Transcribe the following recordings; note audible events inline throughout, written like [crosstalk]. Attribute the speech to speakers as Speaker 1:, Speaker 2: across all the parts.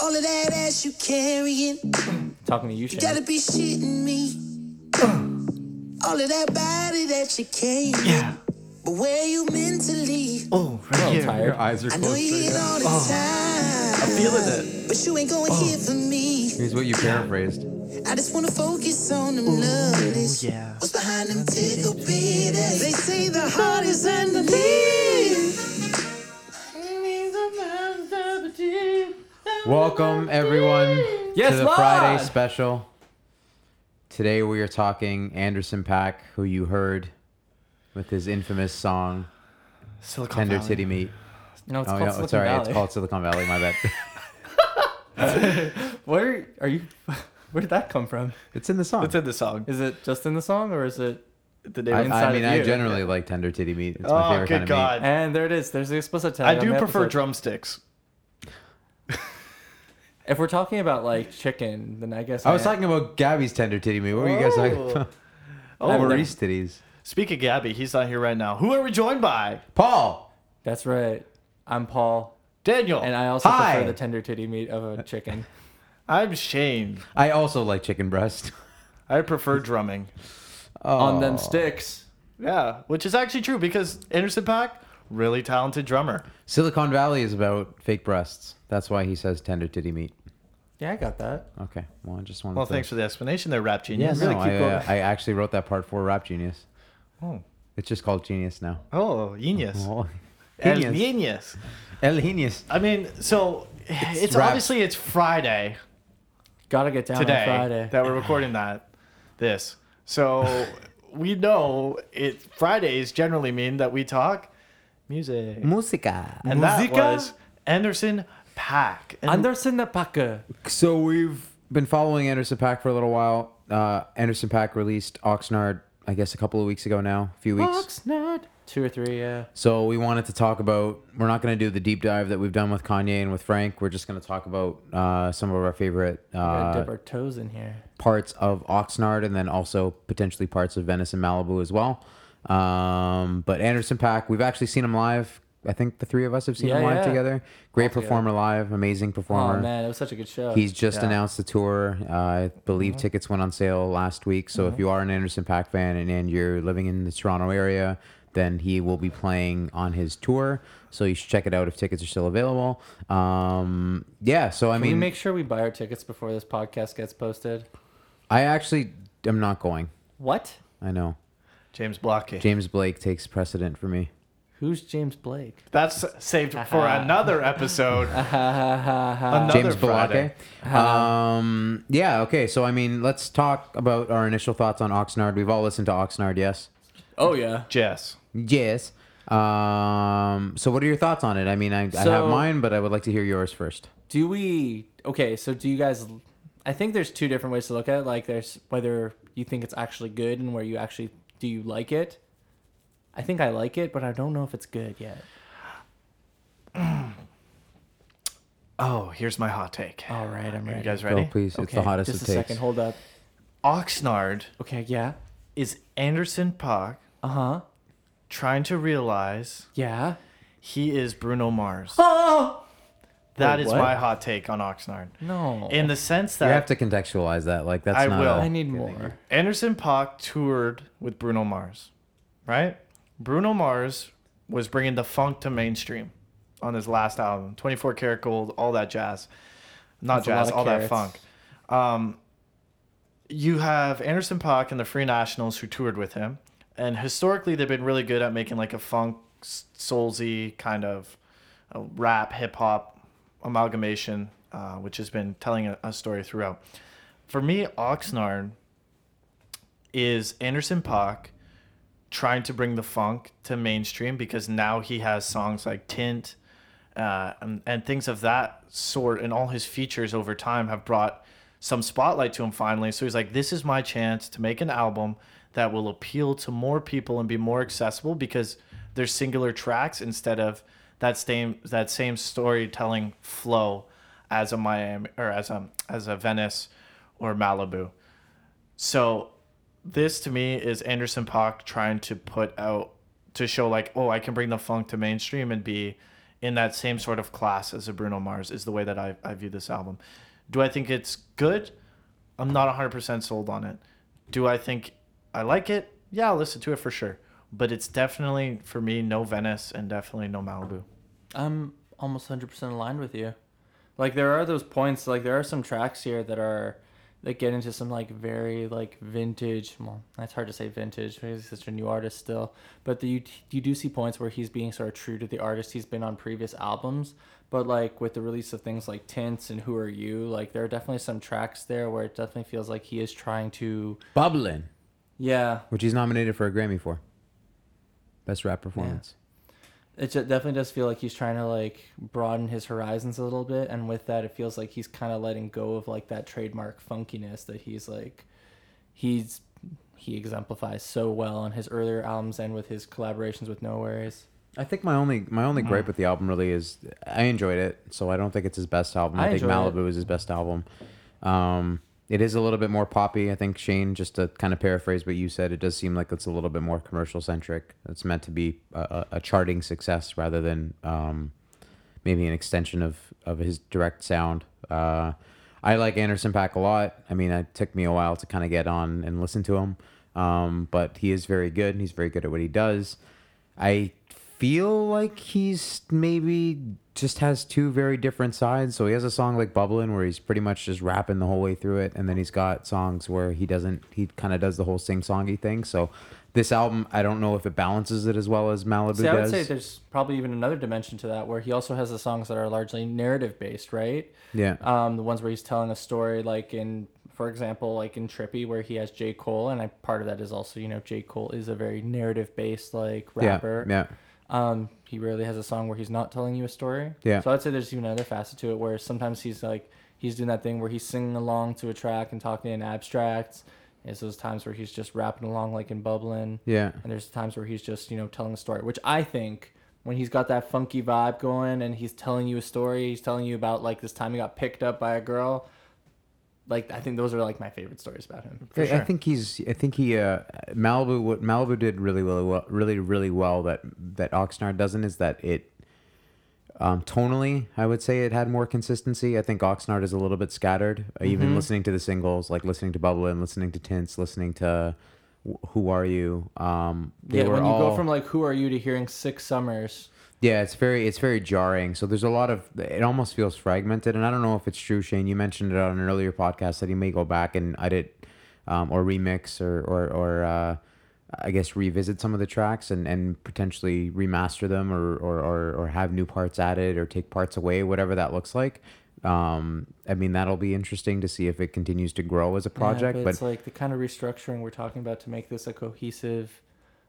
Speaker 1: All of that ass you carrying,
Speaker 2: Talking to you,
Speaker 1: you
Speaker 2: Shane.
Speaker 1: gotta be shitting me. All of that body that you carrying,
Speaker 3: Yeah.
Speaker 1: but where you mentally?
Speaker 3: Oh, right
Speaker 2: I'm
Speaker 3: here.
Speaker 2: tired.
Speaker 4: Your eyes are
Speaker 1: I know
Speaker 4: closed.
Speaker 1: you
Speaker 4: right
Speaker 1: all the time,
Speaker 3: I'm feeling it.
Speaker 1: but you ain't going here for me.
Speaker 4: Here's what you paraphrased.
Speaker 1: I just wanna focus on them lovelies.
Speaker 3: yeah.
Speaker 1: What's behind them tickle bitties? They say the heart is underneath.
Speaker 4: Welcome everyone
Speaker 2: Yes,
Speaker 4: to the
Speaker 2: Lord!
Speaker 4: Friday special. Today we are talking Anderson Paak, who you heard with his infamous song
Speaker 3: Silicon
Speaker 4: "Tender
Speaker 3: Valley.
Speaker 4: Titty Meat."
Speaker 2: No, it's
Speaker 4: oh
Speaker 2: called
Speaker 4: yeah,
Speaker 2: Silicon
Speaker 4: sorry,
Speaker 2: Valley.
Speaker 4: it's called Silicon Valley. My bad. [laughs]
Speaker 2: Where are you? [laughs] Where did that come from?
Speaker 4: it's in the song.
Speaker 3: It's in the song?
Speaker 2: Is it just in the song, or is it?
Speaker 3: The name
Speaker 4: I,
Speaker 3: of-
Speaker 4: I mean,
Speaker 2: of
Speaker 4: I
Speaker 2: you?
Speaker 4: generally like tender titty meat. It's
Speaker 3: oh,
Speaker 4: my favorite
Speaker 3: good
Speaker 4: kind of
Speaker 3: God.
Speaker 2: And there it is. There's the explicit tag.
Speaker 3: I
Speaker 2: on
Speaker 3: do
Speaker 2: the
Speaker 3: prefer
Speaker 2: episode.
Speaker 3: drumsticks.
Speaker 2: If we're talking about like chicken, then I guess
Speaker 4: meat. I was
Speaker 2: I-
Speaker 4: talking about Gabby's tender titty meat. What were you guys talking
Speaker 3: Oh.
Speaker 4: about? [laughs]
Speaker 3: Oh,
Speaker 4: Maurice titties.
Speaker 3: Speak of Gabby, he's not here right now. Who are we joined by?
Speaker 4: Paul.
Speaker 2: That's right. I'm Paul,
Speaker 3: Daniel.
Speaker 2: and I also
Speaker 4: Hi.
Speaker 2: prefer the tender titty meat of a chicken. [laughs]
Speaker 3: I'm Shane.
Speaker 4: I also like chicken breast. [laughs]
Speaker 3: I prefer drumming. Oh.
Speaker 2: On
Speaker 4: Oh.
Speaker 2: them sticks.
Speaker 3: Yeah, which is actually true because Anderson Paak, really talented drummer.
Speaker 4: Silicon Valley is about fake breasts. That's why he says tender titty meat.
Speaker 2: Yeah, I got that.
Speaker 4: Okay. Well, I just wanted
Speaker 3: Well,
Speaker 4: to.
Speaker 3: thanks for the explanation there, Rap
Speaker 4: Yeah,
Speaker 3: Genius.
Speaker 4: no,
Speaker 2: Really keep
Speaker 4: I,
Speaker 2: going.
Speaker 4: uh, I actually wrote that part for Rap Genius.
Speaker 3: Oh,
Speaker 4: It's just called Genius now.
Speaker 3: oh genius.
Speaker 4: Oh, [laughs]
Speaker 3: El
Speaker 4: Genius.
Speaker 3: genius.
Speaker 4: El Genius.
Speaker 3: I mean, so it's,
Speaker 4: rap.
Speaker 3: obviously it's Friday
Speaker 2: Gotta get down
Speaker 3: today
Speaker 2: on Friday.
Speaker 3: that we're recording that this. So [laughs] we know it Fridays generally mean that we talk music.
Speaker 4: Musica.
Speaker 3: And that
Speaker 2: Musica?
Speaker 3: was Anderson Paak. And
Speaker 2: Anderson the Packer.
Speaker 4: So we've been following Anderson Paak for a little while. Uh, Anderson Paak released Oxnard, I guess, a couple of weeks ago now, a few weeks.
Speaker 2: Oxnard. Two or three, yeah.
Speaker 4: So we wanted to talk about. We're not going to do the deep dive that we've done with Kanye and with Frank. We're just going to talk about uh, some of our favorite
Speaker 2: gotta
Speaker 4: uh,
Speaker 2: dip our toes in here.
Speaker 4: parts of Oxnard and then also potentially parts of Venice and Malibu as well. Um, but Anderson Paak, we've actually seen him live. I think the three of us have seen
Speaker 2: Yeah,
Speaker 4: him live
Speaker 2: yeah.
Speaker 4: together. Great performer live, amazing performer.
Speaker 2: Oh man, it was such a good show.
Speaker 4: He's just
Speaker 3: Yeah.
Speaker 4: announced the tour. Uh, I believe
Speaker 2: Mm-hmm.
Speaker 4: tickets went on sale last week. So if you are an Anderson Paak fan and, and you're living in the Toronto area, then he will be playing on his tour. So you should check it out if tickets are still available. Um, yeah. So I
Speaker 2: Can we
Speaker 4: mean,
Speaker 2: make sure we buy our tickets before this podcast gets posted.
Speaker 4: I actually am not going.
Speaker 2: What?
Speaker 4: I know.
Speaker 3: James Blockey.
Speaker 4: James Blake takes precedent for me.
Speaker 2: Who's James Blake?
Speaker 3: That's saved for [laughs] another episode. [laughs] another
Speaker 4: James
Speaker 3: Friday.
Speaker 4: Balake. Um, yeah, okay. So, I mean, let's talk about our initial thoughts on Oxnard. We've all listened to Oxnard, yes?
Speaker 2: Oh yeah.
Speaker 3: Jess.
Speaker 4: Yes. Um, so, what are your thoughts on it? I mean, I, I have mine, but I would like to hear yours first.
Speaker 2: Do we? Okay, so do you guys? I think there's two different ways to look at it. Like there's whether you think it's actually good and where you actually do you like it. I think I like it, but I don't know if it's good yet. [clears throat]
Speaker 3: Oh, here's my hot take.
Speaker 2: All right, I'm
Speaker 3: Are
Speaker 2: ready.
Speaker 3: you guys
Speaker 4: Go,
Speaker 3: ready?
Speaker 4: please. It's
Speaker 2: Okay,
Speaker 4: the hottest
Speaker 2: just
Speaker 4: of
Speaker 2: a
Speaker 4: takes.
Speaker 2: second. Hold up.
Speaker 3: Oxnard
Speaker 2: Okay, yeah.
Speaker 3: is Anderson Paak
Speaker 2: Uh huh.
Speaker 3: trying to realize
Speaker 2: Yeah.
Speaker 3: he is Bruno Mars. [gasps]
Speaker 2: Oh
Speaker 3: That
Speaker 2: Wait,
Speaker 3: is
Speaker 2: what?
Speaker 3: my hot take on Oxnard.
Speaker 2: no.
Speaker 3: In the sense that You
Speaker 4: have to contextualize that. Like, that's
Speaker 3: I
Speaker 4: not.
Speaker 3: will.
Speaker 4: a-
Speaker 2: I need more.
Speaker 3: Anderson Paak toured with Bruno Mars, right? Bruno Mars was bringing the funk to mainstream on his last album, 24 Karat Gold, all that jazz. Not
Speaker 2: That's
Speaker 3: jazz,
Speaker 2: of
Speaker 3: all that funk. Um, you have Anderson Paak and the Free Nationals who toured with him, and historically they've been really good at making like a funk, s- soulsy kind of a rap, hip hop amalgamation, uh, which has been telling a, a story throughout. For me, Oxnard is Anderson Paak trying to bring the funk to mainstream because now he has songs like Tint uh, and, and things of that sort, and all his features over time have brought some spotlight to him finally. So he's like, this is my chance to make an album that will appeal to more people and be more accessible because there's singular tracks instead of that same that same storytelling flow as a Miami or as a as a Venice or Malibu. So this to me is Anderson Paak trying to put out to show like, oh, I can bring the funk to mainstream and be in that same sort of class as a Bruno Mars is the way that I, I view this album. Do I think it's good? I'm not 100% sold on it. Do I think I like it? Yeah, I'll listen to it for sure. But it's definitely, for me, no Venice and definitely no Malibu.
Speaker 2: I'm almost 100% aligned with you. Like there are those points like there are some tracks here that are that get into some like very like vintage well that's hard to say vintage because he's such a new artist still but the, you, you do see points where he's being sort of true to the artist he's been on previous albums but like with the release of things like tints and who are you like there are definitely some tracks there where it definitely feels like he is trying to
Speaker 4: Bubbling,
Speaker 2: yeah
Speaker 4: which he's nominated for a Grammy for. Best rap performance.
Speaker 2: it ju- definitely does feel like he's trying to like broaden his horizons a little bit and with that it feels like he's kind of letting go of like that trademark funkiness that he's like he's he exemplifies so well on his earlier albums and with his collaborations with NxWorries
Speaker 4: I think my only my only gripe with the album really is I enjoyed it, so I don't think it's his best album. I,
Speaker 2: I
Speaker 4: think Malibu is his best album. Um, it is a little bit more poppy. I think Shane, just to kind of paraphrase what you said, it does seem like it's a little bit more commercial centric. It's meant to be a, a, charting success rather than um, maybe an extension of of his direct sound. Uh, I like Anderson Paak a lot. I mean, it took me a while to kind of get on and listen to him, um, but he is very good. He's very good at what he does. I feel like he's maybe just has two very different sides. So he has a song like Bubbling where he's pretty much just rapping the whole way through it, and then he's got songs where he doesn't. He kind of does the whole sing songy thing. So this album, I don't know if it balances it as well as Malibu
Speaker 2: See, I would
Speaker 4: does.
Speaker 2: say there's probably even another dimension to that where he also has the songs that are largely narrative based, right?
Speaker 4: yeah,
Speaker 2: Um, the ones where he's telling a story, like in, for example, like in Trippy, where he has J. Cole, and I, part of that is also, you know, J. Cole is a very narrative based like rapper.
Speaker 4: yeah, yeah.
Speaker 2: Um, he rarely has a song where he's not telling you a story.
Speaker 4: Yeah.
Speaker 2: So I'd say there's even another facet to it where sometimes he's like he's doing that thing where he's singing along to a track and talking in abstracts. It's those times where he's just rapping along like in bubbling.
Speaker 4: Yeah.
Speaker 2: And there's times where he's just, you know, telling a story, which I think when he's got that funky vibe going and he's telling you a story, he's telling you about like this time he got picked up by a girl. Like I think those are like my favorite stories about him. For
Speaker 4: I,
Speaker 2: sure.
Speaker 4: I think he's. I think he. Uh, Malibu. What Malibu did really, really well. Really, really well. That that Oxnard doesn't is that it. Um, tonally, I would say it had more consistency. I think Oxnard is a little bit scattered. Uh, Even
Speaker 2: Mhm.
Speaker 4: listening to the singles, like listening to Bubble and listening to Tints, listening to Who Are You. Um, they
Speaker 2: yeah,
Speaker 4: were
Speaker 2: when you
Speaker 4: all,
Speaker 2: go from like who are you to hearing six summers.
Speaker 4: Yeah, it's very it's very jarring. So there's a lot of it almost feels fragmented, and I don't know if it's true. Shane, you mentioned it on an earlier podcast that he may go back and edit um, or remix or or or uh, I guess revisit some of the tracks and, and potentially remaster them or, or, or, or have new parts added or take parts away, whatever that looks like. Um, I mean that'll be interesting to see if it continues to grow as a
Speaker 2: Yeah,
Speaker 4: project.
Speaker 2: but,
Speaker 4: but
Speaker 2: it's like the kind of restructuring we're talking about to make this a cohesive,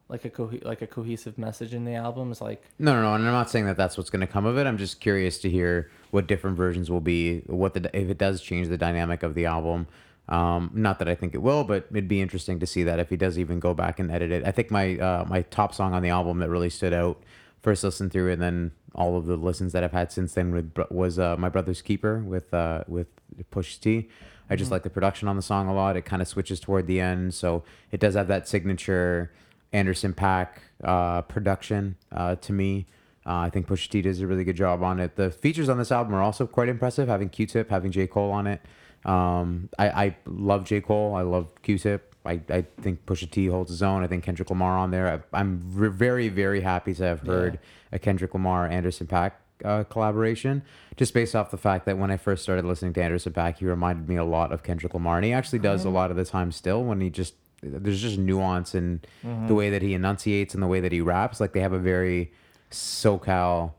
Speaker 2: like a co- like a cohesive message in the album is like
Speaker 4: No, no, no. And I'm not saying that that's what's going to come of it. I'm just curious to hear what different versions will be. What the if it does change the dynamic of the album. Um, not that I think it will, but it'd be interesting to see that if he does even go back and edit it. I think my uh, my top song on the album that really stood out first listen through and then all of the listens that I've had since then with, was uh, my brother's keeper with uh, with Pusha T. I just like the production on the song a lot. It kind of switches toward the end, so it does have that signature Anderson Paak uh, production uh, to me. Uh, I think Pusha T does a really good job on it. The features on this album are also quite impressive. Having Q-Tip, having J Cole on it. Um, I, I love J Cole. I love Q-Tip. I, I think Pusha T holds his own. I think Kendrick Lamar on there. I, I'm re- very very happy to have heard a Kendrick Lamar Anderson Paak uh, collaboration, just based off the fact that when I first started listening to Anderson Paak, he reminded me a lot of Kendrick Lamar, and he actually does a lot of the time still when he just there's just nuance in the mm-hmm. way that he enunciates and the way that he raps. Like they have a very SoCal.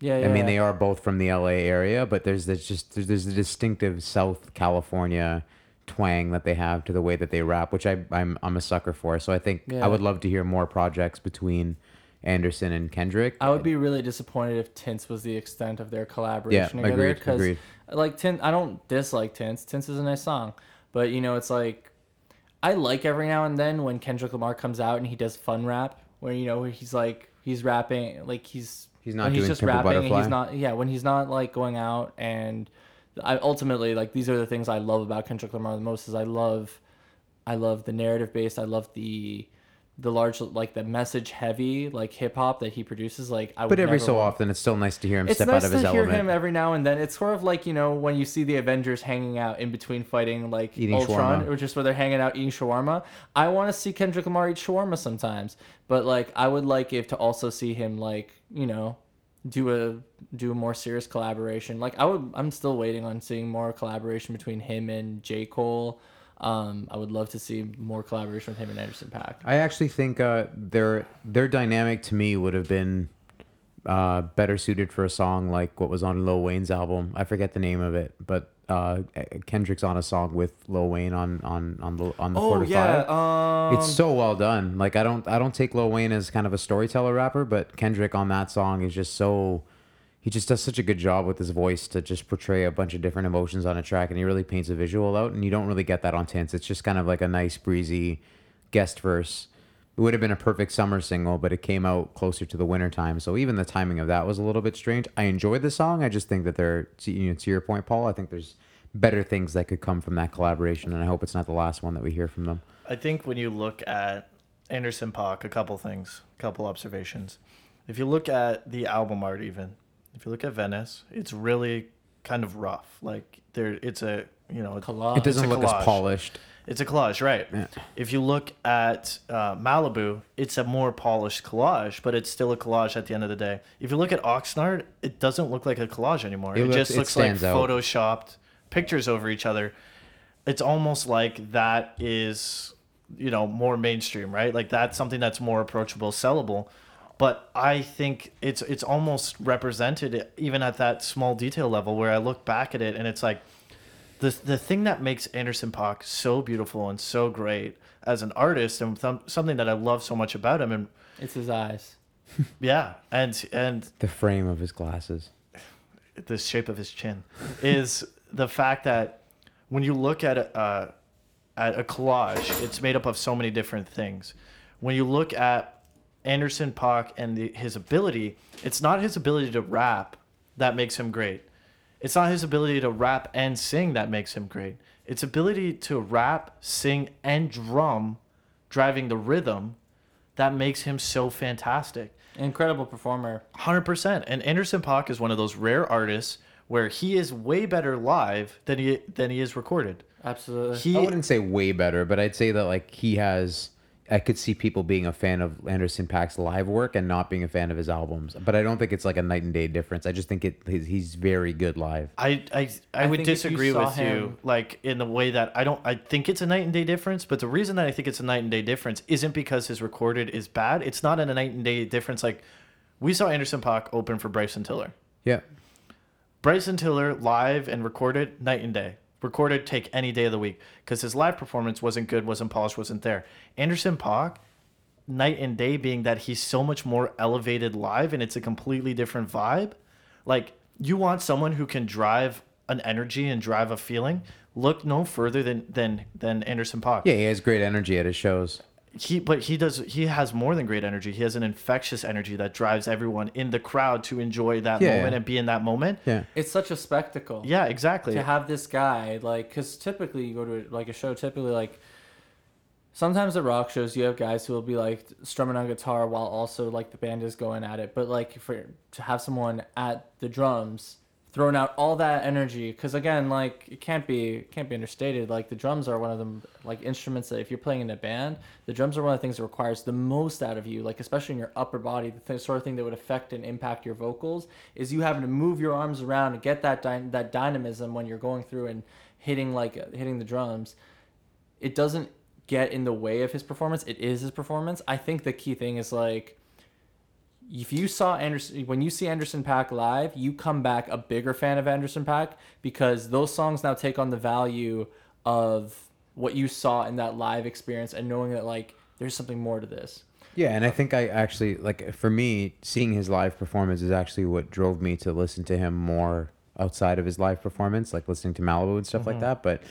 Speaker 2: yeah, yeah
Speaker 4: I mean, they are both from the LA area, but there's this just there's, there's a distinctive South California twang that they have to the way that they rap, which I I'm I'm a sucker for. So I think
Speaker 2: Yeah.
Speaker 4: I would love to hear more projects between Anderson and Kendrick.
Speaker 2: I would be really disappointed if Tints was the extent of their collaboration
Speaker 4: Yeah,
Speaker 2: together.
Speaker 4: agreed,
Speaker 2: Because
Speaker 4: agreed.
Speaker 2: like Tint, I don't dislike Tints. Tints is a nice song, but you know, it's like I like every now and then when Kendrick Lamar comes out and he does fun rap, where you know he's like he's rapping, like he's
Speaker 4: He's not
Speaker 2: he's
Speaker 4: doing
Speaker 2: just
Speaker 4: Pimp a
Speaker 2: rapping and he's not yeah when he's not like going out and I ultimately like these are the things I love about Kendrick Lamar the most is I love I love the narrative based I love the the large like the message heavy like hip hop that he produces. Like I would
Speaker 4: But every so
Speaker 2: want-
Speaker 4: often, it's still nice to hear him
Speaker 2: it's
Speaker 4: step
Speaker 2: nice
Speaker 4: out of his
Speaker 2: to
Speaker 4: his
Speaker 2: hear him every now and then. It's sort of like you know when you see the Avengers hanging out in between fighting like
Speaker 4: Eating
Speaker 2: Ultron,
Speaker 4: shawarma.
Speaker 2: or just where they're hanging out eating shawarma. I want to see Kendrick Lamar eat shawarma sometimes, but like I would like if to also see him like you know do a do a more serious collaboration. Like I would, I'm still waiting on seeing more collaboration between him and J Cole. Um, I would love to see more collaboration with him and Anderson Paak.
Speaker 4: I actually think uh, their their dynamic to me would have been uh, better suited for a song like what was on Lil Wayne's album. I forget the name of it, but uh, Kendrick's on a song with Lil Wayne on on on the on the
Speaker 2: Oh yeah,
Speaker 4: five.
Speaker 2: um,
Speaker 4: It's so well done. Like I don't I don't take Lil Wayne as kind of a storyteller rapper, but Kendrick on that song is just so he just does such a good job with his voice to just portray a bunch of different emotions on a track and he really paints a visual out and you don't really get that on Tints. It's just kind of like a nice breezy guest verse. It would have been a perfect summer single, but it came out closer to the winter time. So even the timing of that was a little bit strange. I enjoyed the song. I just think that there, to, you know, to your point, Paul, I think there's better things that could come from that collaboration, and I hope it's not the last one that we hear from them.
Speaker 3: I think when you look at Anderson Paak, a couple things, a couple observations. If you look at the album art, even if you look at Venice, it's really kind of rough. Like there, it's a you know,
Speaker 2: collage.
Speaker 4: It doesn't
Speaker 3: It's a
Speaker 4: look as polished.
Speaker 3: It's a collage, right?
Speaker 4: Yeah.
Speaker 3: If you look at uh, Malibu, it's a more polished collage, but it's still a collage at the end of the day. If you look at Oxnard, it doesn't look like a collage anymore.
Speaker 4: It
Speaker 3: It,
Speaker 4: looks-
Speaker 3: just
Speaker 4: it
Speaker 3: looks like
Speaker 4: stands out.
Speaker 3: photoshopped pictures over each other. It's almost like that is, you know, more mainstream, right? Like that's something that's more approachable, sellable. But I think it's it's almost represented even at that small detail level where I look back at it and it's like the the thing that makes Anderson Paak so beautiful and so great as an artist and th- something that I love so much about him and
Speaker 2: It's his eyes. [laughs]
Speaker 3: yeah and and
Speaker 4: The frame of his glasses.
Speaker 3: the shape of his chin is the fact that when you look at a, uh, at a collage, it's made up of so many different things. When you look at Anderson Paak and the, his ability, it's not his ability to rap that makes him great. It's not his ability to rap and sing that makes him great. It's ability to rap, sing, and drum, driving the rhythm, that makes him so fantastic.
Speaker 2: Incredible performer.
Speaker 3: Hundred percent. And Anderson Paak is one of those rare artists where he is way better live than he than he is recorded.
Speaker 2: Absolutely.
Speaker 3: He
Speaker 4: I wouldn't say way better, but I'd say that like he has. I could see people being a fan of Anderson Paak's live work and not being a fan of his albums, but I don't think it's like a night and day difference. I just think it he's, he's very good live.
Speaker 3: I I, I,
Speaker 2: I
Speaker 3: would
Speaker 2: think if you
Speaker 3: disagree
Speaker 2: saw
Speaker 3: with you like in the way that I don't I think it's a night and day difference, but the reason that I think it's a night and day difference isn't because his recorded is bad. It's not in a night and day difference like we saw Anderson Paak open for Bryson Tiller.
Speaker 4: Yeah,
Speaker 3: Bryson Tiller live and recorded night and day. Recorded take any day of the week because his live performance wasn't good, wasn't polished, wasn't there. Anderson Paak, night and day being that he's so much more elevated live and it's a completely different vibe. Like you want someone who can drive an energy and drive a feeling. Look no further than than than Anderson Paak.
Speaker 4: yeah, he has great energy at his shows.
Speaker 3: He but he does he has more than great energy. He has an infectious energy that drives everyone in the crowd to enjoy that
Speaker 4: Yeah.
Speaker 3: moment and be in that moment.
Speaker 4: Yeah,
Speaker 2: it's such a spectacle.
Speaker 3: Yeah, exactly.
Speaker 2: to have this guy like because typically you go to like a show typically like sometimes at rock shows you have guys who will be like strumming on guitar while also like the band is going at it but like for to have someone at the drums throwing out all that energy because again like it can't be it can't be understated. Like the drums are one of them like instruments that if you're playing in a band the drums are one of the things that requires the most out of you like especially in your upper body. The th- sort of thing that would affect and impact your vocals is you having to move your arms around and get that dy- that dynamism when you're going through and hitting like uh, hitting the drums. It doesn't get in the way of his performance. It is his performance. I think the key thing is like if you saw Anderson when you see Anderson Paak live, you come back a bigger fan of Anderson Paak because those songs now take on the value of what you saw in that live experience and knowing that like there's something more to this.
Speaker 4: yeah, and I think I actually like for me seeing his live performance is actually what drove me to listen to him more outside of his live performance, like listening to Malibu and stuff
Speaker 3: Mm-hmm.
Speaker 4: like that. But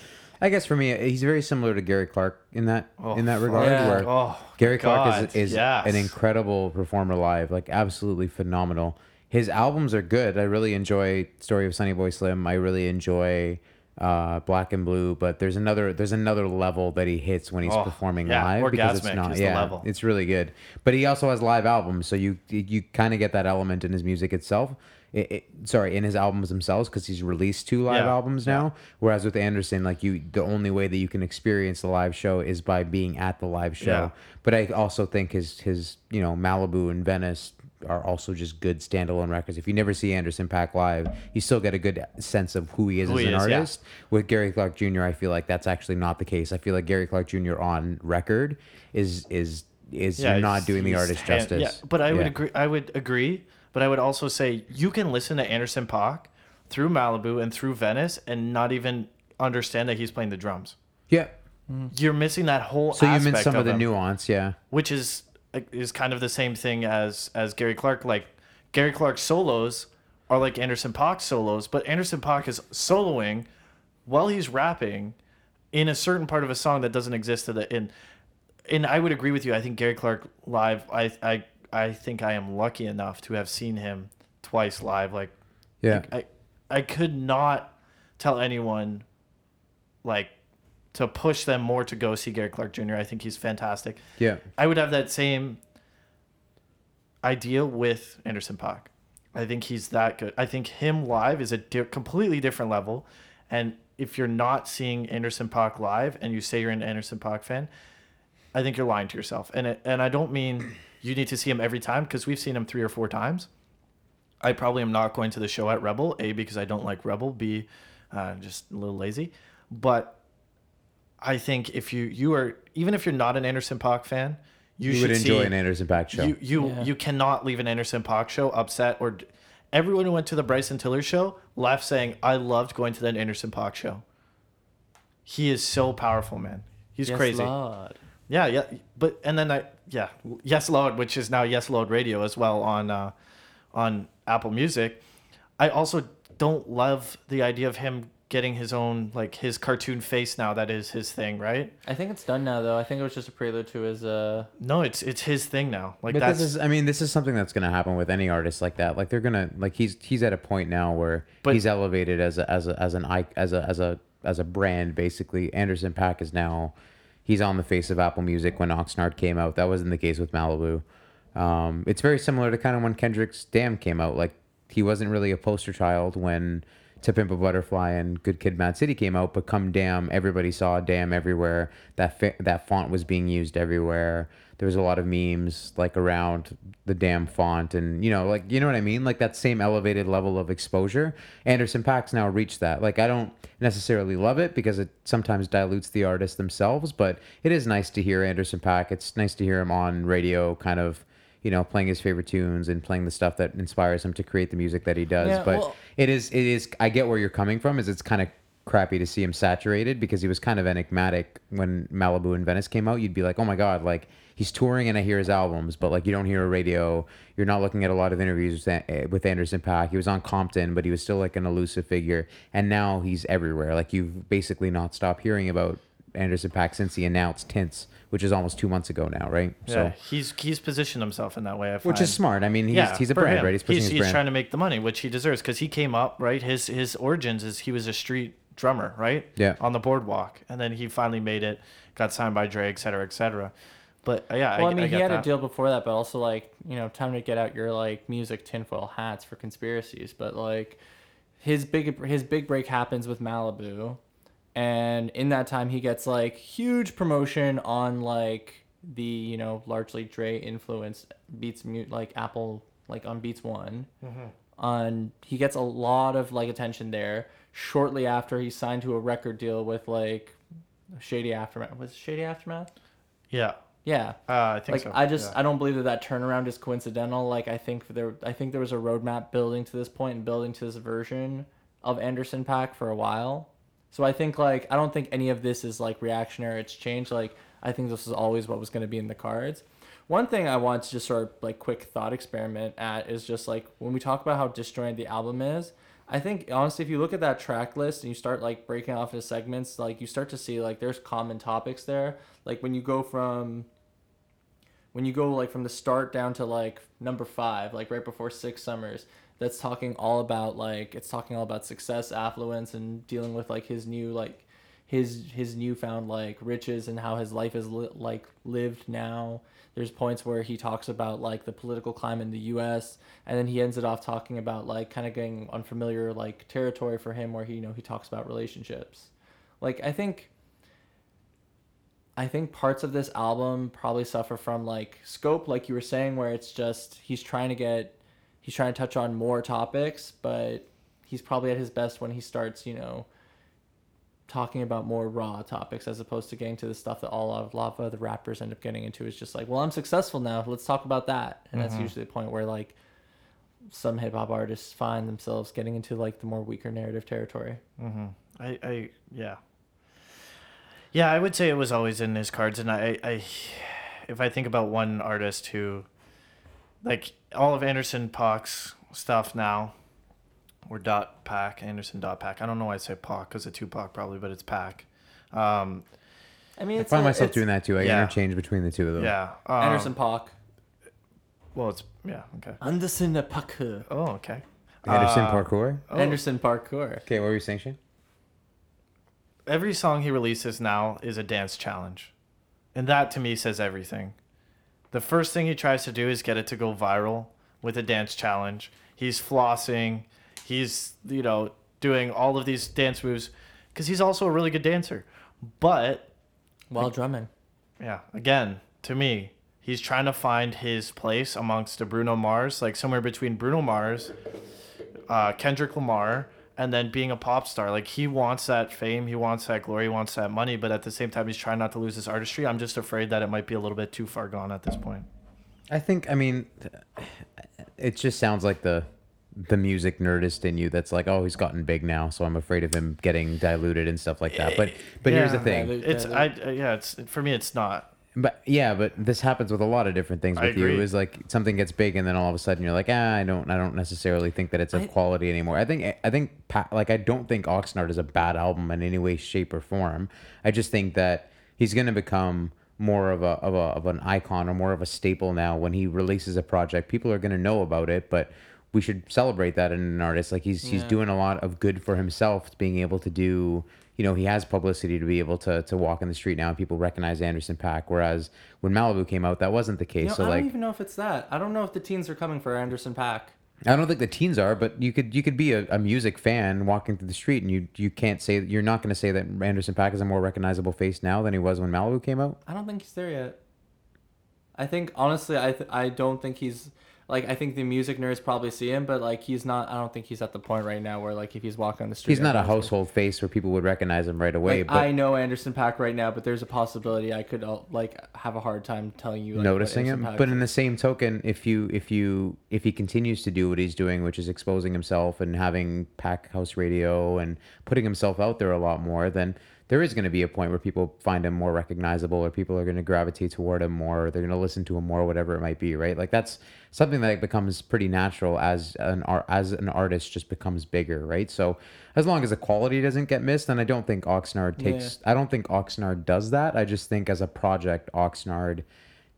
Speaker 4: I guess for me, he's very similar to Gary Clark in that in that regard,
Speaker 2: Yeah.
Speaker 4: where
Speaker 3: Oh,
Speaker 4: Gary Clark is, is
Speaker 3: yes.
Speaker 4: an incredible performer live, like absolutely phenomenal. His albums are good. I really enjoy Story of Sonny Boy Slim. I really enjoy uh, Black and Blue, but there's another there's another level that he hits when he's
Speaker 3: Oh,
Speaker 4: performing
Speaker 3: yeah,
Speaker 4: live because it's not yeah
Speaker 3: level.
Speaker 4: it's really good. But he also has live albums, so you you kind of get that element in his music itself. It, it, sorry, in his albums themselves, because he's released two live
Speaker 3: Yeah,
Speaker 4: albums now. Whereas with Anderson, like you, the only way that you can experience the live show is by being at the live show.
Speaker 3: Yeah.
Speaker 4: But I also think his his you know Malibu and Venice are also just good standalone records. If you never see Anderson Paak live, you still get a good sense of who he is
Speaker 3: Who
Speaker 4: as
Speaker 3: he
Speaker 4: an
Speaker 3: is, yeah.
Speaker 4: artist. With Gary Clark Jr., I feel like that's actually not the case. I feel like Gary Clark Jr. on record is is is you're not doing the artist
Speaker 3: hand-
Speaker 4: justice.
Speaker 3: Yeah, but I would
Speaker 4: Yeah.
Speaker 3: agree. I would agree. But I would also say you can listen to Anderson Paak through Malibu and through Venice and not even understand that he's playing the drums.
Speaker 4: Yeah. Mm-hmm.
Speaker 3: You're missing that whole.
Speaker 4: So you meant
Speaker 3: aspect
Speaker 4: some of the
Speaker 3: him,
Speaker 4: nuance, yeah.
Speaker 3: which is is kind of the same thing as as Gary Clark. Like Gary Clark's solos are like Anderson Paak's solos, but Anderson Paak is soloing while he's rapping in a certain part of a song that doesn't exist in the in. And I would agree with you. I think Gary Clark live. I I I think I am lucky enough to have seen him twice live. Like
Speaker 4: Yeah.
Speaker 3: I I could not tell anyone like to push them more to go see Gary Clark Jr. I think he's fantastic.
Speaker 4: Yeah.
Speaker 3: I would have that same idea with Anderson Paak. I think he's that good. I think him live is a di- completely different level. And if you're not seeing Anderson Paak live and you say you're an Anderson Paak fan, I think you're lying to yourself. And it, and I don't mean you need to see him every time because we've seen him three or four times. I probably am not going to the show at Rebel. A because I don't like Rebel. B, uh, just a little lazy. But I think if you you are even if you're not an Anderson Paak fan, you,
Speaker 4: You
Speaker 3: should
Speaker 4: would enjoy
Speaker 3: see,
Speaker 4: an Anderson Paak show.
Speaker 3: You you
Speaker 2: Yeah.
Speaker 3: you cannot leave an Anderson Paak show upset or. Everyone who went to the Bryson Tiller show left saying, "I loved going to that Anderson Paak show." He is so powerful, man. He's
Speaker 2: Yes,
Speaker 3: crazy.
Speaker 2: Lord.
Speaker 3: Yeah, yeah, but and then I yeah, Yes Lawd, which is now Yes Lawd Radio as well on uh, on Apple Music. I also don't love the idea of him getting his own like his cartoon face now. That is his thing, right?
Speaker 2: I think it's done now, though. I think it was just a prelude to his. uh
Speaker 3: No, it's it's his thing now. Like
Speaker 4: But
Speaker 3: that's
Speaker 4: this is, I mean, this is something that's gonna happen with any artist like that. Like they're gonna, like he's he's at a point now where
Speaker 3: But-
Speaker 4: he's elevated as a as a as an i- as a as a as a brand. Basically, Anderson Paak is now, he's on the face of Apple Music. When Oxnard came out, that wasn't the case with Malibu. Um, it's very similar to kind of when Kendrick's Damn came out. Like he wasn't really a poster child when To Pimp a Butterfly and Good Kid, Mad City came out, but come Damn, everybody saw Damn everywhere. That fa- that font was being used everywhere. There was a lot of memes like around the damn font, and you know, like you know what I mean, like that same elevated level of exposure. Anderson Paak's now reached that. Like I don't necessarily love it because it sometimes dilutes the artists themselves, but it is nice to hear Anderson Paak. It's nice to hear him on radio, kind of you know, playing his favorite tunes and playing the stuff that inspires him to create the music that he does.
Speaker 2: Yeah,
Speaker 4: but
Speaker 2: well-
Speaker 4: it is, it is. I get where you're coming from. Is it's kind of crappy to see him saturated because he was kind of enigmatic when Malibu and Venice came out. You'd be like, oh my god, like he's touring and I hear his albums, but like you don't hear a radio. You're not looking at a lot of interviews with, with Anderson Paak. He was on Compton, but he was still like an elusive figure, and now he's everywhere. Like you've basically not stopped hearing about Anderson Paak since he announced Tints, which is almost two months ago now, right?
Speaker 3: yeah, he's he's positioned himself in that way. I find.
Speaker 4: which is smart. I mean, he's, he's a brand,
Speaker 3: him.
Speaker 4: right? He's pushing
Speaker 3: he's,
Speaker 4: his
Speaker 3: he's
Speaker 4: brand.
Speaker 3: trying to make the money, which he deserves because he came up right. His his origins is he was a street drummer, right?
Speaker 4: Yeah.
Speaker 3: On the boardwalk, and then he finally made it, got signed by Dre, et cetera, et cetera. But uh, yeah,
Speaker 2: Well, I,
Speaker 3: I,
Speaker 2: mean,
Speaker 3: I
Speaker 2: he had
Speaker 3: that.
Speaker 2: a deal before that, but also like you know, time to get out your like music tinfoil hats for conspiracies. But like, his big his big break happens with Malibu, and in that time he gets like huge promotion on like the you know largely Dre influenced Beats mute like Apple like on Beats One. On he gets a lot of like attention there. Shortly after he signed to a record deal with like Shady Aftermath. Was it Shady Aftermath?
Speaker 3: Yeah,
Speaker 2: Yeah
Speaker 3: uh, I think
Speaker 2: like
Speaker 3: so.
Speaker 2: I just
Speaker 3: yeah.
Speaker 2: I don't believe that that turnaround is coincidental. Like I think there I think there was a roadmap building to this point and building to this version of Anderson Paak for a while. So I think like I don't think any of this is like reactionary. It's changed. Like I think this is always what was going to be in the cards. One thing I want to just sort of like quick thought experiment at is just like when we talk about how disjointed the album is. I think honestly, if you look at that track list and you start like breaking off into segments, like you start to see like there's common topics there. Like when you go from when you go like from the start down to like number five, like right before six summers, that's talking all about like it's talking all about success, affluence, and dealing with like his new like his his newfound like riches and how his life is li- like lived now. There's points where he talks about like the political climate in the U.S. and then he ends it off talking about like kind of getting unfamiliar like territory for him where he you know he talks about relationships. Like I think I think parts of this album probably suffer from like scope, like you were saying, where it's just he's trying to get, he's trying to touch on more topics, but he's probably at his best when he starts, you know, talking about more raw topics as opposed to getting to the stuff that all of, a lot of the rappers end up getting into. Is just like, well, I'm successful now, let's talk about that, and that's usually the point where like some hip hop artists find themselves getting into like the more weaker narrative territory. Mhm.
Speaker 3: I, I yeah. Yeah, I would say it was always in his cards, and I, I, if I think about one artist who, like all of Anderson Paak's stuff now, or Dot Pack, Anderson Dot Pack. I don't know why I say Paak because of Tupac probably, but it's Pack. Um,
Speaker 2: I mean,
Speaker 4: I find
Speaker 2: a-
Speaker 4: myself
Speaker 2: it's
Speaker 4: doing that too. I
Speaker 3: yeah.
Speaker 4: interchange between the two of them.
Speaker 3: yeah. Um,
Speaker 2: Anderson Paak.
Speaker 3: Well, it's yeah. Okay.
Speaker 2: Anderson Paak.
Speaker 3: Oh, okay.
Speaker 4: Anderson
Speaker 3: Uh,
Speaker 4: Parkour.
Speaker 3: Oh.
Speaker 2: Anderson Parkour.
Speaker 4: Okay, what were you saying, Shane?
Speaker 3: every song he releases now is a dance challenge. And that to me says everything. The first thing he tries to do is get it to go viral with a dance challenge. He's flossing, he's, you know, doing all of these dance moves cuz he's also a really good dancer. But
Speaker 2: While drumming.
Speaker 3: yeah, again, to me, he's trying to find his place amongst the Bruno Mars, like somewhere between Bruno Mars, uh, Kendrick Lamar, and then being a pop star. Like he wants that fame, he wants that glory, he wants that money, but at the same time, he's trying not to lose his artistry. I'm just afraid that it might be a little bit too far gone at this point.
Speaker 4: I think. I mean, it just sounds like the the music nerdist in you that's like, oh, he's gotten big now, so I'm afraid of him getting diluted and stuff like that. But but here's the thing.
Speaker 3: It's I yeah, it's for me, it's not.
Speaker 4: But yeah, but this happens with a lot of different things
Speaker 3: I
Speaker 4: with you.
Speaker 3: agree.
Speaker 4: Is like something gets big, and then all of a sudden you're like, ah, I don't, I don't necessarily think that it's of
Speaker 2: I-
Speaker 4: quality anymore. I think, I think, like, I don't think Oxnard is a bad album in any way, shape, or form. I just think that he's gonna become more of a of a of an icon or more of a staple now when he releases a project. People are gonna know about it, but we should celebrate that in an artist. Like he's he's doing a lot of good for himself, being able to do. You know, he has publicity to be able to to walk in the street now, and people recognize Anderson Paak. Whereas when Malibu came out, that wasn't the case.
Speaker 2: You know,
Speaker 4: so
Speaker 2: I
Speaker 4: like,
Speaker 2: don't even know if it's that. I don't know if the teens are coming for Anderson Paak.
Speaker 4: I don't think the teens are, but you could you could be a, a music fan walking through the street, and you you can't say you're not going to say that Anderson Paak is a more recognizable face now than he was when Malibu came out.
Speaker 2: I don't think he's there yet. I think honestly, I th- I don't think he's like I think the music nerds probably see him, but like he's not. I don't think he's at the point right now where like if he's walking on the street,
Speaker 4: He's not a household face where people would recognize him right away.
Speaker 2: Like,
Speaker 4: but
Speaker 2: I know Anderson Paak right now, but there's a possibility I could uh, like have a hard time telling you like,
Speaker 4: noticing him. But in the same token, if you if you if he continues to do what he's doing, which is exposing himself and having Paak House Radio and putting himself out there a lot more, then there is going to be a point where people find him more recognizable, or people are going to gravitate toward him more, or they're going to listen to him more, whatever it might be, right? Like that's something that becomes pretty natural as an art as an artist just becomes bigger, right? So as long as the quality doesn't get missed, then I don't think Oxnard takes. I don't think Oxnard does that. I just think as a project, Oxnard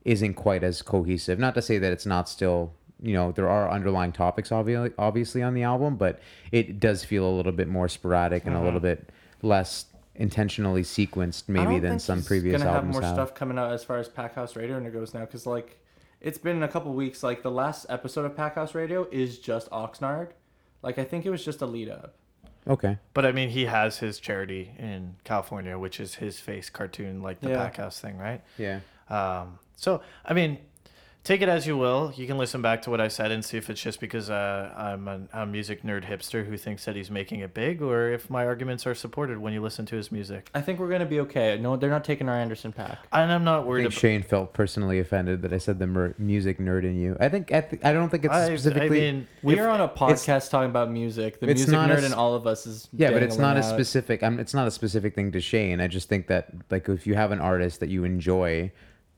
Speaker 4: isn't quite as cohesive. Not to say that it's not still, you know, there are underlying topics obviously obviously on the album, but it does feel a little bit more sporadic and a uh-huh. little bit less intentionally sequenced
Speaker 2: I
Speaker 4: maybe
Speaker 2: don't
Speaker 4: than
Speaker 2: think
Speaker 4: some
Speaker 2: he's
Speaker 4: previous
Speaker 2: gonna
Speaker 4: albums
Speaker 2: have more
Speaker 4: have.
Speaker 2: stuff coming out as far as Paak House Radio and it goes now, because like it's been a couple weeks. Like the last episode of Paak House Radio is just Oxnard. Like I think it was just a lead up.
Speaker 4: Okay.
Speaker 3: But I mean, he has his charity in California, which is his face cartoon, like the
Speaker 2: Yeah.
Speaker 3: Paak House thing, right?
Speaker 4: Yeah.
Speaker 3: Um, so, I mean, take it as you will. You can listen back to what I said and see if it's just because uh, I'm an, a music nerd hipster who thinks that he's making it big, or if my arguments are supported when you listen to his music.
Speaker 2: I think we're gonna be okay. No, they're not taking our Anderson Paak.
Speaker 3: And I'm not
Speaker 4: I
Speaker 3: worried
Speaker 4: think
Speaker 3: about.
Speaker 4: Shane felt personally offended that I said the mer- music nerd in you. I think I, th- I don't think it's
Speaker 3: I, I
Speaker 4: specifically.
Speaker 3: mean,
Speaker 2: We are on a podcast talking about music. The music nerd
Speaker 4: as-
Speaker 2: in all of us is
Speaker 4: Yeah, but it's not
Speaker 2: dangling
Speaker 4: a
Speaker 2: out.
Speaker 4: specific. I'm, it's not a specific thing to Shane. I just think that like if you have an artist that you enjoy,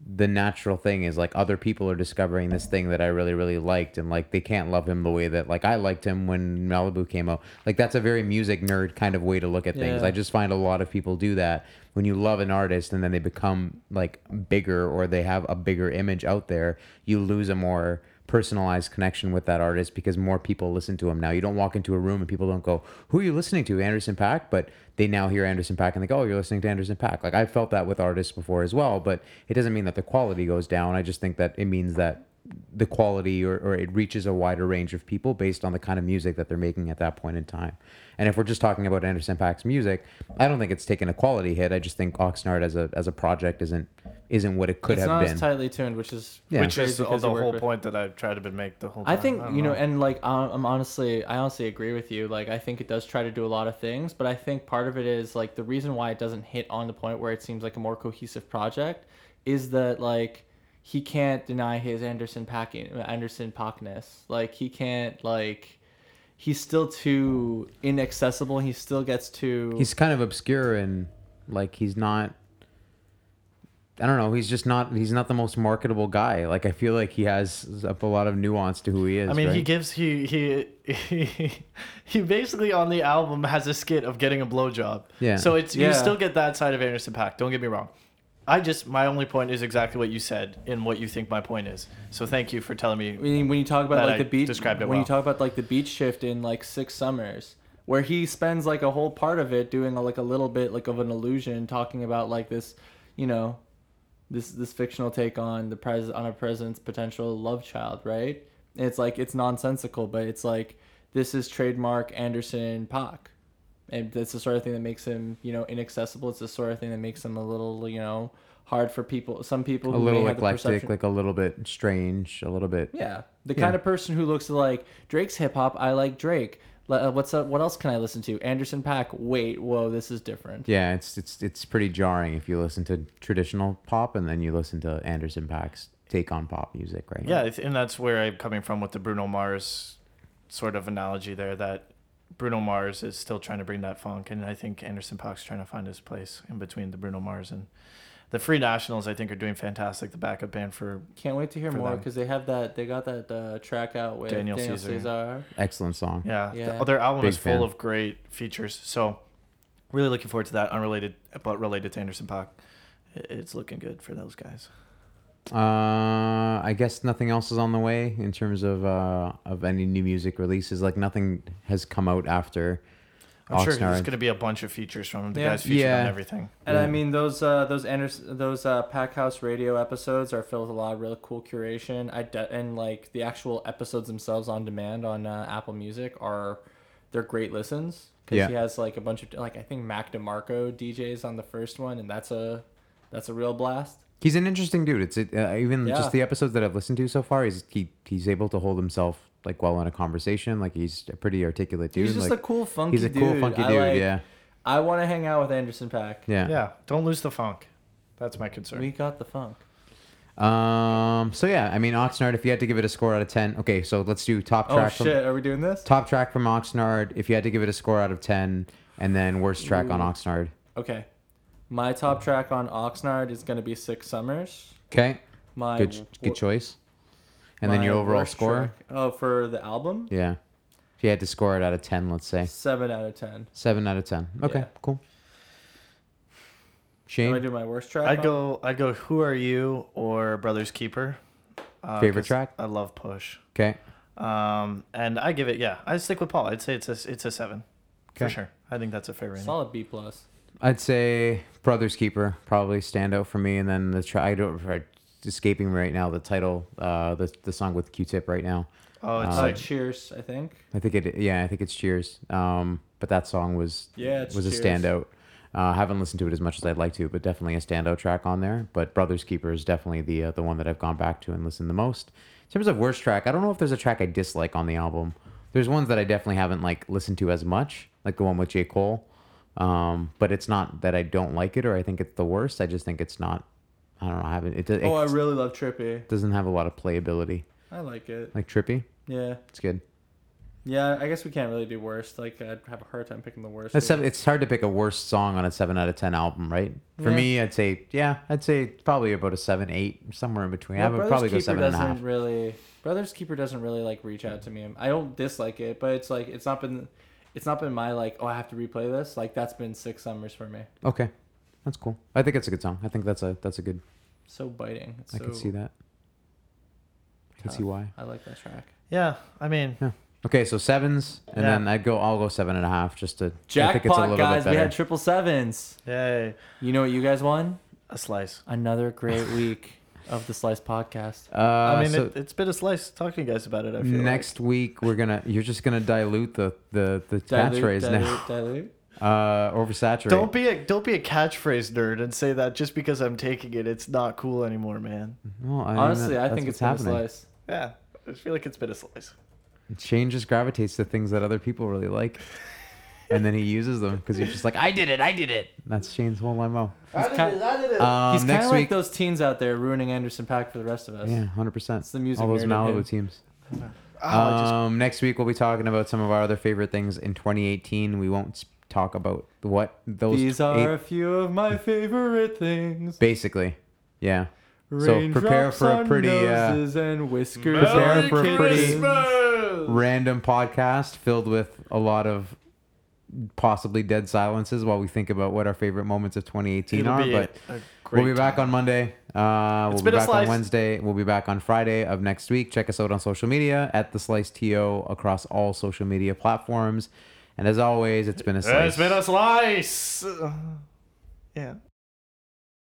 Speaker 4: the natural thing is like other people are discovering this thing that I really really liked, and like they can't love him the way that like I liked him when Malibu came out. Like that's a very music nerd kind of way to look at things.
Speaker 2: Yeah.
Speaker 4: I just find a lot of people do that when you love an artist and then they become like bigger or they have a bigger image out there. You lose a more personalized connection with that artist because more people listen to him now. You don't walk into a room and people don't go, "Who are you listening to?" Anderson Paak, but they now hear Anderson Paak and they go, "Oh, you're listening to Anderson Paak." Like I felt that with artists before as well, but it doesn't mean that the quality goes down. I just think that it means that the quality or, or it reaches a wider range of people based on the kind of music that they're making at that point in time. And if we're just talking about Anderson Paak's music, I don't think it's taken a quality hit. I just think Oxnard as a as a project isn't isn't what it could
Speaker 2: it's
Speaker 4: have
Speaker 2: not
Speaker 4: been.
Speaker 2: as tightly tuned, which is
Speaker 4: Yeah.
Speaker 3: Which is the, the whole
Speaker 2: with-
Speaker 3: point that I've tried to make the whole time.
Speaker 2: I think
Speaker 3: don't
Speaker 2: you know,
Speaker 3: know.
Speaker 2: and like I'm I'm honestly, I honestly agree with you. Like I think it does try to do a lot of things, but I think part of it is like the reason why it doesn't hit on the point where it seems like a more cohesive project is that like he can't deny his Anderson packing Anderson Packness. Like he can't like he's still too inaccessible. He still gets too.
Speaker 4: he's kind of obscure and like he's not I don't know. He's just not. He's not the most marketable guy. Like I feel like he has a lot of nuance to who he is.
Speaker 3: I mean, he gives he he he [laughs] he basically on the album has a skit of getting a blowjob.
Speaker 4: Yeah.
Speaker 3: So it's
Speaker 2: Yeah.
Speaker 3: you still get that side of Anderson Paak. Don't get me wrong. I just my only point is exactly what you said and what you think my point is. So thank you for telling me.
Speaker 2: I mean, when you talk about like the beach,
Speaker 3: described it
Speaker 2: when you talk about like the beach shift in like Six Summers, where he spends like a whole part of it doing a, like a little bit like of an illusion, talking about like this, you know, this this fictional take on the pres on a president's potential love child, right? And it's like it's nonsensical, but it's like this is trademark Anderson Paak, and that's the sort of thing that makes him you know inaccessible. It's the sort of thing that makes him a little you know hard for people. Some people
Speaker 4: a little
Speaker 2: may have the
Speaker 4: eclectic,
Speaker 2: perception-
Speaker 4: like a little bit strange, a little bit.
Speaker 2: yeah, the
Speaker 4: Yeah.
Speaker 2: kind of person who looks like Drake's hip hop. I like Drake. Uh, What's up? What else can I listen to? Anderson Paak. Wait, whoa, this is different.
Speaker 4: Yeah, it's it's it's pretty jarring if you listen to traditional pop and then you listen to Anderson Paak's take on pop music, right?
Speaker 3: Yeah, I th- and that's where I'm coming from with the Bruno Mars sort of analogy there. That Bruno Mars is still trying to bring that funk, and I think Anderson Paak's trying to find his place in between the Bruno Mars and the Free Nationals. I think are doing fantastic. The backup band for
Speaker 2: Can't wait to hear more because they have that. They got that uh, track out with
Speaker 3: Daniel
Speaker 2: Daniel,
Speaker 3: Caesar.
Speaker 2: Caesar.
Speaker 4: Excellent song.
Speaker 3: Yeah,
Speaker 2: Yeah.
Speaker 3: The, their album
Speaker 4: Big
Speaker 3: is full
Speaker 4: fan.
Speaker 3: of great features. So, really looking forward to that. Unrelated, but related to Anderson Paak. It's looking good for those guys.
Speaker 4: Uh, I guess nothing else is on the way in terms of uh of any new music releases. Like nothing has come out after.
Speaker 3: I'm sure there's going to be a bunch of features from him. The
Speaker 2: Yeah.
Speaker 3: guys featured on everything.
Speaker 2: And
Speaker 4: Yeah.
Speaker 2: I mean those uh, those Anderson, those uh, Paak House Radio episodes are filled with a lot of really cool curation. I de- and like the actual episodes themselves on demand on uh, Apple Music are they're great listens because
Speaker 4: Yeah.
Speaker 2: he has like a bunch of like I think Mac DeMarco DJs on the first one and that's a that's a real blast.
Speaker 4: He's an interesting dude. It's uh, even
Speaker 2: Yeah.
Speaker 4: just the episodes that I've listened to so far. He's he he's able to hold himself like well in a conversation. Like he's a pretty articulate dude.
Speaker 2: He's just
Speaker 4: like,
Speaker 2: a cool funky
Speaker 4: he's a
Speaker 2: dude.
Speaker 4: cool funky
Speaker 2: I
Speaker 4: dude.
Speaker 2: like-
Speaker 4: yeah,
Speaker 2: I want to hang out with Anderson Paak.
Speaker 4: yeah.
Speaker 3: Yeah, don't lose the funk. That's my concern.
Speaker 2: We got the funk.
Speaker 4: Um. So yeah, I mean Oxnard. If you had to give it a score out of ten, okay. So let's do top
Speaker 2: Oh
Speaker 4: track. From,
Speaker 2: shit, are we doing this?
Speaker 4: top track from Oxnard. If you had to give it a score out of ten, and then worst track on Oxnard.
Speaker 2: Okay. My top track on Oxnard is going to be Six Summers.
Speaker 4: Okay.
Speaker 2: My
Speaker 4: Good good choice. And then your overall score.
Speaker 2: track- Oh, for the album?
Speaker 4: Yeah. If you had to score it out of ten, let's say
Speaker 2: Seven out of ten.
Speaker 4: seven out of ten. Okay.
Speaker 2: Yeah.
Speaker 4: Cool.
Speaker 2: Do I
Speaker 4: Shane,
Speaker 2: do my worst track?
Speaker 3: I'd go. I'd go. Who are you or Brothers Keeper? Uh,
Speaker 4: Favorite
Speaker 3: 'cause
Speaker 4: track?
Speaker 3: I love Push.
Speaker 4: okay.
Speaker 3: Um, and I give it. Yeah, I stick with Paul. I'd say it's a it's a seven for sure. I think that's a fair rating.
Speaker 2: solid B plus.
Speaker 4: I'd say Brothers Keeper probably stand out for me, and then the track. I don't. Escaping right now. The title, uh, the the song with Q-Tip right now.
Speaker 3: Oh, it's
Speaker 4: Uh,
Speaker 2: Uh,
Speaker 3: like
Speaker 2: cheers, I think.
Speaker 4: I think it. Yeah, I think it's Cheers. Um, but that song was
Speaker 2: Yeah, it's
Speaker 4: was a
Speaker 2: Cheers.
Speaker 4: standout. Uh, haven't listened to it as much as I'd like to, but definitely a standout track on there. But Brothers Keeper is definitely the uh, the one that I've gone back to and listened the most. In terms of worst track, I don't know if there's a track I dislike on the album. There's ones that I definitely haven't like listened to as much, like the one with J Cole. Um, but it's not that I don't like it or I think it's the worst. I just think it's not. I don't know. I haven't. It, it
Speaker 2: Oh, I really love Trippy.
Speaker 4: doesn't have a lot of playability.
Speaker 2: I like it.
Speaker 4: Like Trippy,
Speaker 2: Yeah.
Speaker 4: it's good.
Speaker 2: Yeah, I guess we can't really do worst. Like, I'd have a hard time picking the worst.
Speaker 4: Seven, it's hard to pick a worst song on a seven out of ten album, right? For
Speaker 2: Yeah.
Speaker 4: me, I'd say yeah, I'd say probably about a seven, eight, somewhere in between. I would
Speaker 2: Brothers
Speaker 4: probably go
Speaker 2: Keeper
Speaker 4: seven and a half.
Speaker 2: really. Brothers Keeper doesn't really like reach out to me. I don't dislike it, but it's like it's not been, it's not been my like. Oh, I have to replay this. Like that's been six summers for me.
Speaker 4: Okay, that's cool. I think it's a good song. I think that's a that's a good.
Speaker 2: So biting. It's
Speaker 4: I
Speaker 2: so,
Speaker 4: can see that. I can see why.
Speaker 2: I like that track.
Speaker 3: Yeah, I mean, Yeah.
Speaker 4: Okay, so sevens, and
Speaker 3: Yeah.
Speaker 4: then I'd go. I'll go seven and a half, just to. I think it's a
Speaker 2: Jackpot,
Speaker 4: little
Speaker 2: guys!
Speaker 4: bit
Speaker 2: We
Speaker 4: better.
Speaker 2: had triple sevens.
Speaker 3: yay,
Speaker 2: You know what you guys won?
Speaker 3: a slice.
Speaker 2: Another great week of the Slice podcast.
Speaker 4: Uh,
Speaker 3: I mean,
Speaker 4: so
Speaker 3: it, it's been a slice talking to you guys about it. I feel
Speaker 4: next week we're gonna. You're just gonna dilute the the the
Speaker 2: Dilute,
Speaker 4: catchphrase now.
Speaker 2: dilute, dilute. [laughs]
Speaker 4: Uh, oversaturate.
Speaker 3: Don't be a don't be a catchphrase nerd and say that just because I'm taking it, it's not cool anymore, man.
Speaker 4: Well, I
Speaker 2: Honestly,
Speaker 4: that-
Speaker 2: I think
Speaker 4: what's
Speaker 2: it's been a
Speaker 4: happening.
Speaker 2: slice.
Speaker 3: Yeah, I feel like it's been a slice.
Speaker 4: Shane just gravitates to things that other people really like, [laughs] and then he uses them because he's just like, "I did it, I did it." That's Shane's whole MO.
Speaker 3: I
Speaker 2: did it,
Speaker 3: I did it.
Speaker 4: Um,
Speaker 2: He's kind
Speaker 4: next
Speaker 2: of like
Speaker 4: week,
Speaker 2: those teens out there ruining Anderson Paak for the rest of us.
Speaker 4: yeah, hundred percent.
Speaker 2: It's the music
Speaker 4: All those
Speaker 2: nerd in
Speaker 4: Malibu
Speaker 2: him.
Speaker 4: teams.
Speaker 3: I just-
Speaker 4: Um, next week we'll be talking about some of our other favorite things in 2018. We won't s- talk about what those
Speaker 2: These
Speaker 4: eight-
Speaker 2: are a few of my favorite things.
Speaker 4: basically, yeah. So prepare
Speaker 2: Raindrops
Speaker 4: for a
Speaker 2: on
Speaker 4: pretty, uh,
Speaker 2: noses and whiskers.
Speaker 4: prepare
Speaker 2: on
Speaker 4: for a pretty-
Speaker 2: kittens.
Speaker 4: Random podcast filled with a lot of possibly dead silences while we think about what our favorite moments of 2018
Speaker 3: It'll
Speaker 4: are.
Speaker 3: be
Speaker 4: But
Speaker 3: a- a
Speaker 4: we'll be back
Speaker 3: time.
Speaker 4: on Monday. Uh,
Speaker 3: It's
Speaker 4: we'll be
Speaker 3: been a
Speaker 4: back on
Speaker 3: slice.
Speaker 4: Wednesday. We'll be back on Friday of next week. Check us out on social media at the Slice To across all social media platforms. And as always, it's been a slice.
Speaker 3: It's been a slice. Yeah.